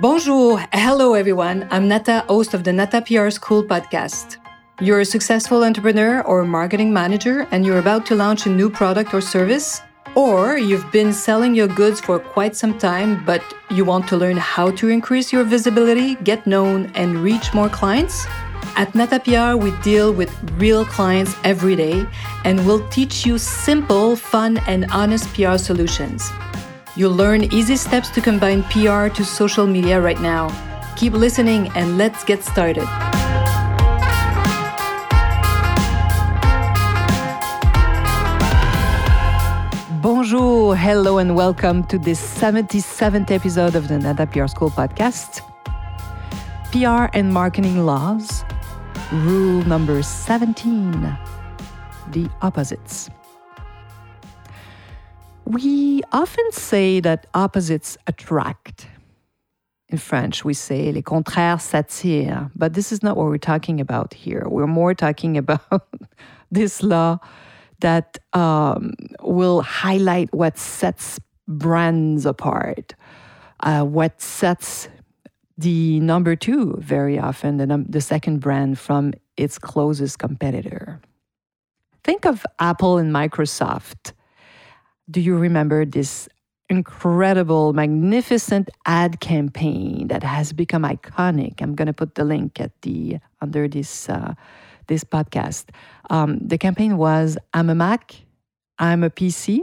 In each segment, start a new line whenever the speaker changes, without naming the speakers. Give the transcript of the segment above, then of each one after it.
Bonjour, hello everyone. I'm Nada, host of the Nada PR School podcast. You're a successful entrepreneur or marketing manager and you're about to launch a new product or service, or you've been selling your goods for quite some time, but you want to learn how to increase your visibility, get known, and reach more clients? At Nada PR, we deal with real clients every day and we'll teach you simple, fun, and honest PR solutions. You'll learn easy steps to combine PR to social media right now. Keep listening and let's get started. Bonjour, hello, and welcome to this 77th episode of the Nada PR School podcast. PR and marketing laws, rule number 17 the opposites. We often say that opposites attract. In French, we say les contraires s'attirent, but this is not what we're talking about here. We're more talking about this law that um, will highlight what sets brands apart, uh, what sets the number two very often, the, num- the second brand from its closest competitor. Think of Apple and Microsoft do you remember this incredible, magnificent ad campaign that has become iconic? I'm going to put the link at the under this uh, this podcast. Um, the campaign was "I'm a Mac, I'm a PC."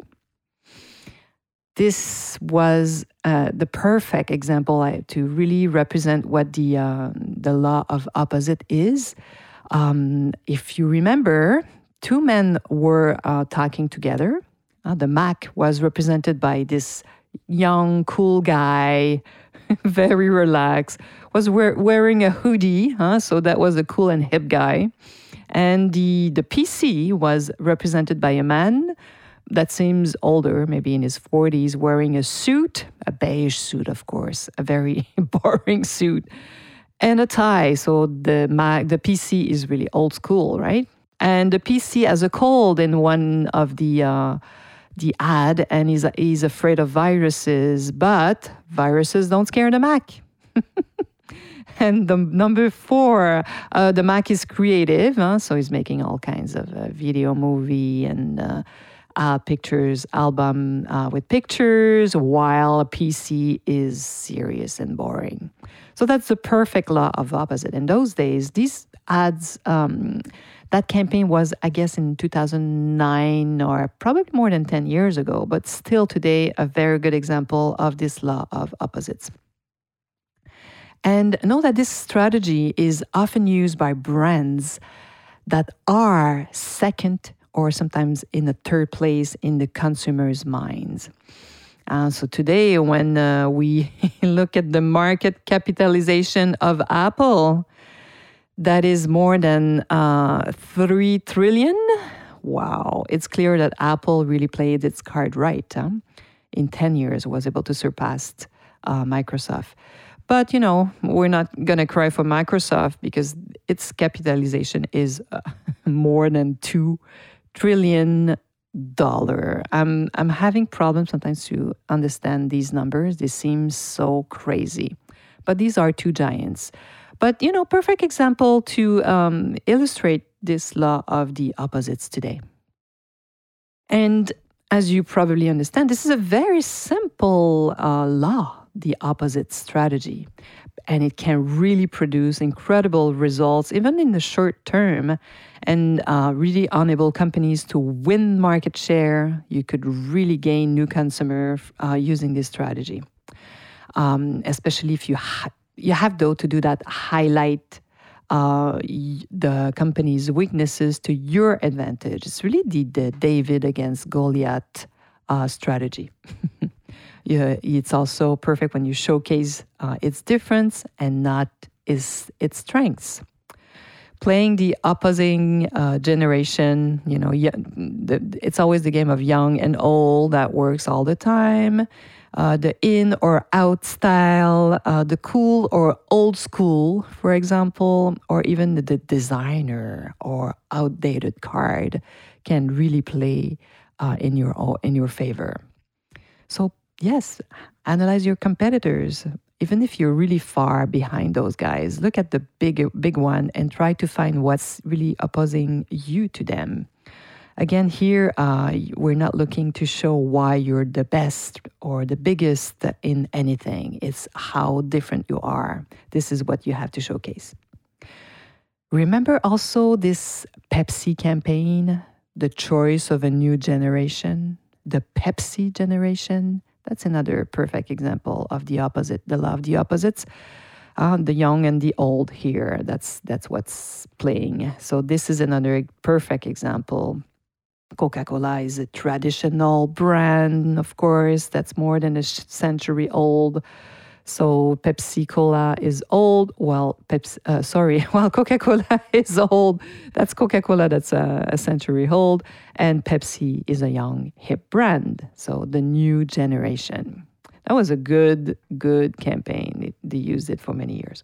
This was uh, the perfect example to really represent what the uh, the law of opposite is. Um, if you remember, two men were uh, talking together uh, the Mac was represented by this young, cool guy, very relaxed, was wear, wearing a hoodie, huh? so that was a cool and hip guy. And the, the PC was represented by a man that seems older, maybe in his 40s, wearing a suit, a beige suit, of course, a very boring suit, and a tie. So the Mac, the PC is really old school, right? And the PC has a cold in one of the uh, the ad and he's, he's afraid of viruses, but viruses don't scare the Mac. and the number four, uh, the Mac is creative, huh? so he's making all kinds of uh, video, movie, and uh, uh pictures album uh, with pictures, while a PC is serious and boring. So that's the perfect law of opposite. In those days, these ads. Um, that campaign was, I guess, in 2009 or probably more than 10 years ago, but still today, a very good example of this law of opposites. And know that this strategy is often used by brands that are second or sometimes in the third place in the consumer's minds. Uh, so today, when uh, we look at the market capitalization of Apple, that is more than uh, 3 trillion. Wow. It's clear that Apple really played its card right. Huh? In 10 years, was able to surpass uh, Microsoft. But, you know, we're not going to cry for Microsoft because its capitalization is uh, more than 2 trillion dollar. I'm I'm having problems sometimes to understand these numbers. They seem so crazy. But these are two giants. But, you know, perfect example to um, illustrate this law of the opposites today. And as you probably understand, this is a very simple uh, law, the opposite strategy. And it can really produce incredible results, even in the short term, and uh, really enable companies to win market share. You could really gain new consumer uh, using this strategy. Um, especially if you ha- you have though to do that highlight uh, the company's weaknesses to your advantage. It's really the, the David against Goliath uh, strategy. yeah, it's also perfect when you showcase uh, its difference and not its its strengths. Playing the opposing uh, generation, you know, it's always the game of young and old that works all the time uh, the in or out style, uh, the cool or old school, for example, or even the, the designer or outdated card can really play uh, in your in your favor. So yes, analyze your competitors even if you're really far behind those guys, look at the big, big one and try to find what's really opposing you to them. Again, here uh, we're not looking to show why you're the best or the biggest in anything. It's how different you are. This is what you have to showcase. Remember also this Pepsi campaign, the choice of a new generation, the Pepsi generation. That's another perfect example of the opposite, the love, the opposites. Uh, the young and the old here. That's that's what's playing. So this is another perfect example. Coca-Cola is a traditional brand, of course, that's more than a century old. So Pepsi Cola is old. Well, Pepsi, uh, sorry, well, Coca Cola is old. That's Coca Cola that's a, a, century old. And Pepsi is a young, hip brand. So the new generation. That was a good, good campaign. They used it for many years.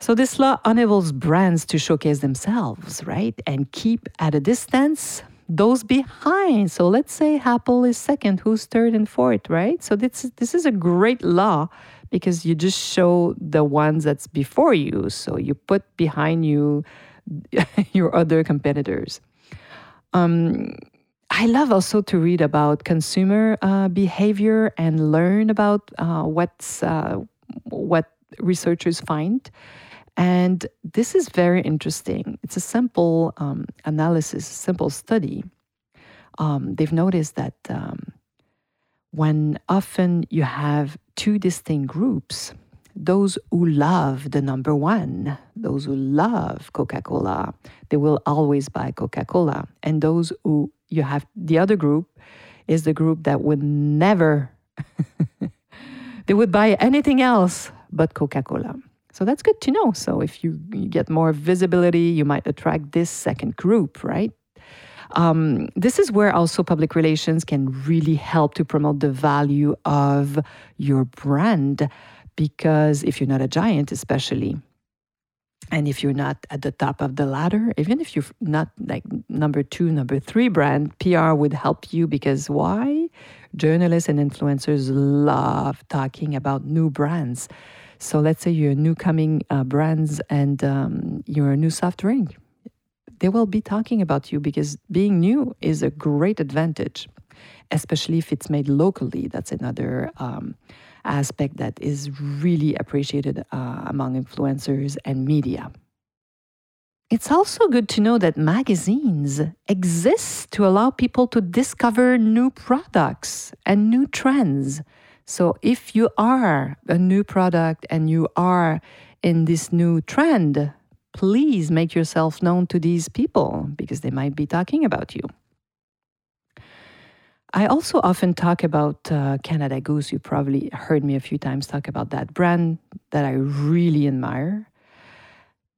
So this law enables brands to showcase themselves, right? And keep at a distance those behind. So let's say Apple is second, who's third and fourth, right? So this, this is a great law because you just show the ones that's before you. So you put behind you your other competitors. Um, I love also to read about consumer uh, behavior and learn about uh, what's uh, what researchers find. And this is very interesting. It's a simple um, analysis, simple study. Um, they've noticed that um, when often you have two distinct groups those who love the number one, those who love Coca Cola, they will always buy Coca Cola. And those who you have, the other group is the group that would never, they would buy anything else but Coca Cola. So that's good to know. So if you, you, get more visibility, you might attract this second group, right? Um, this is where also public relations can really help to promote the value of your brand. Because if you're not a giant, especially, and if you're not at the top of the ladder, even if you're not like number two, number three brand, PR would help you because why? Journalists and influencers love talking about new brands. So let's say you're a new coming uh, brands and um, you're a new soft drink they will be talking about you because being new is a great advantage, especially if it's made locally. That's another um, aspect that is really appreciated uh, among influencers and media. It's also good to know that magazines exist to allow people to discover new products and new trends. So, if you are a new product and you are in this new trend, please make yourself known to these people because they might be talking about you. I also often talk about uh, Canada Goose. You probably heard me a few times talk about that brand that I really admire.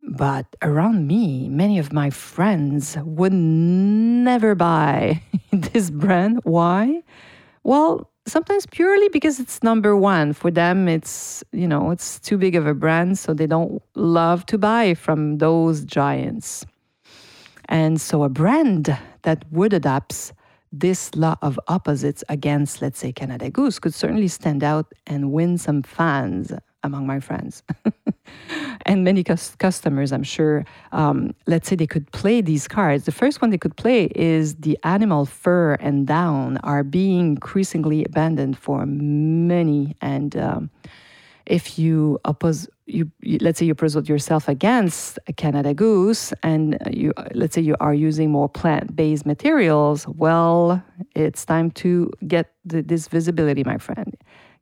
But around me, many of my friends would never buy this brand. Why? Well, sometimes purely because it's number one. For them it's you know it's too big of a brand so they don't love to buy from those giants. And so a brand that would adapt this law of opposites against let's say canada goose could certainly stand out and win some fans among my friends and many customers, I'm sure. Um, let's say they could play these cards. The first one they could play is the animal fur and down are being increasingly abandoned for many. And um, if you oppose, you, you, let's say you present yourself against a Canada Goose, and you let's say you are using more plant-based materials. Well, it's time to get the, this visibility, my friend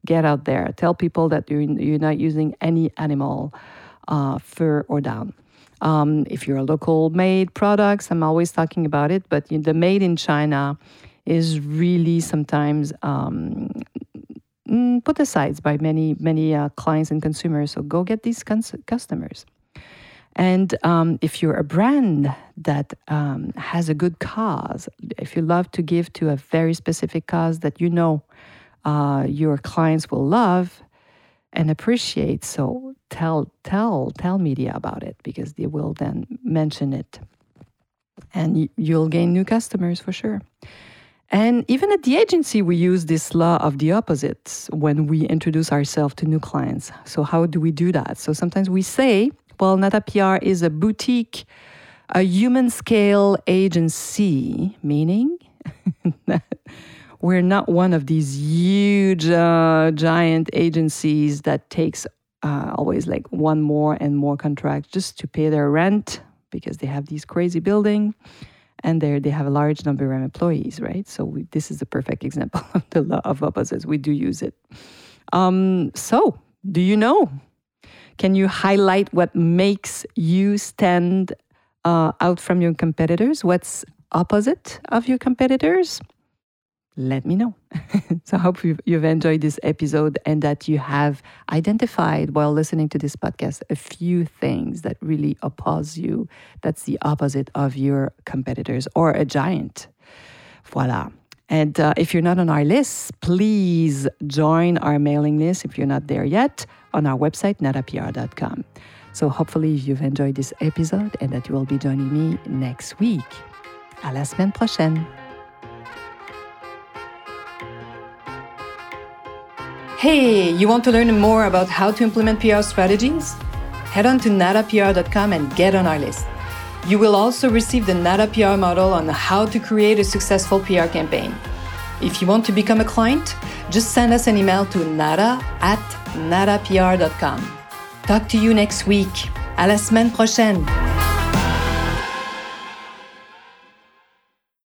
get out there. Tell people that you're, you're not using any animal uh, fur or down. Um, if you're a local made products, I'm always talking about it, but the made in China is really sometimes um, mm, put aside by many many uh, clients and consumers. So go get these cons- customers. And um, if you're a brand that um, has a good cause, if you love to give to a very specific cause that you know uh, your clients will love and appreciate. So tell tell tell media about it because they will then mention it, and you'll gain new customers for sure. And even at the agency, we use this law of the opposites when we introduce ourselves to new clients. So, how do we do that? So, sometimes we say, well, Nada PR is a boutique, a human scale agency, meaning we're not one of these huge, uh, giant agencies that takes uh, always like one more and more contract just to pay their rent because they have these crazy building and they they have a large number of employees, right? So we, this is the perfect example of the law of opposites. We do use it. Um, so, do you know? Can you highlight what makes you stand uh, out from your competitors? What's opposite of your competitors? Let me know. so I hope you've, enjoyed this episode and that you have identified while listening to this podcast a few things that really oppose you. That's the opposite of your competitors or a giant. Voila. And uh, if you're not on our list, please join our mailing list if you're not there yet on our website, nadapr.com. So hopefully you've enjoyed this episode and that you will be joining me next week. À la semaine prochaine. Hey, you want to learn more about how to implement PR strategies? Head on to nadapr.com and get on our list. You will also receive the Nada PR model on how to create a successful PR campaign. If you want to become a client, just send us an email to nada at nadapr.com. Talk to you next week. À la semaine prochaine.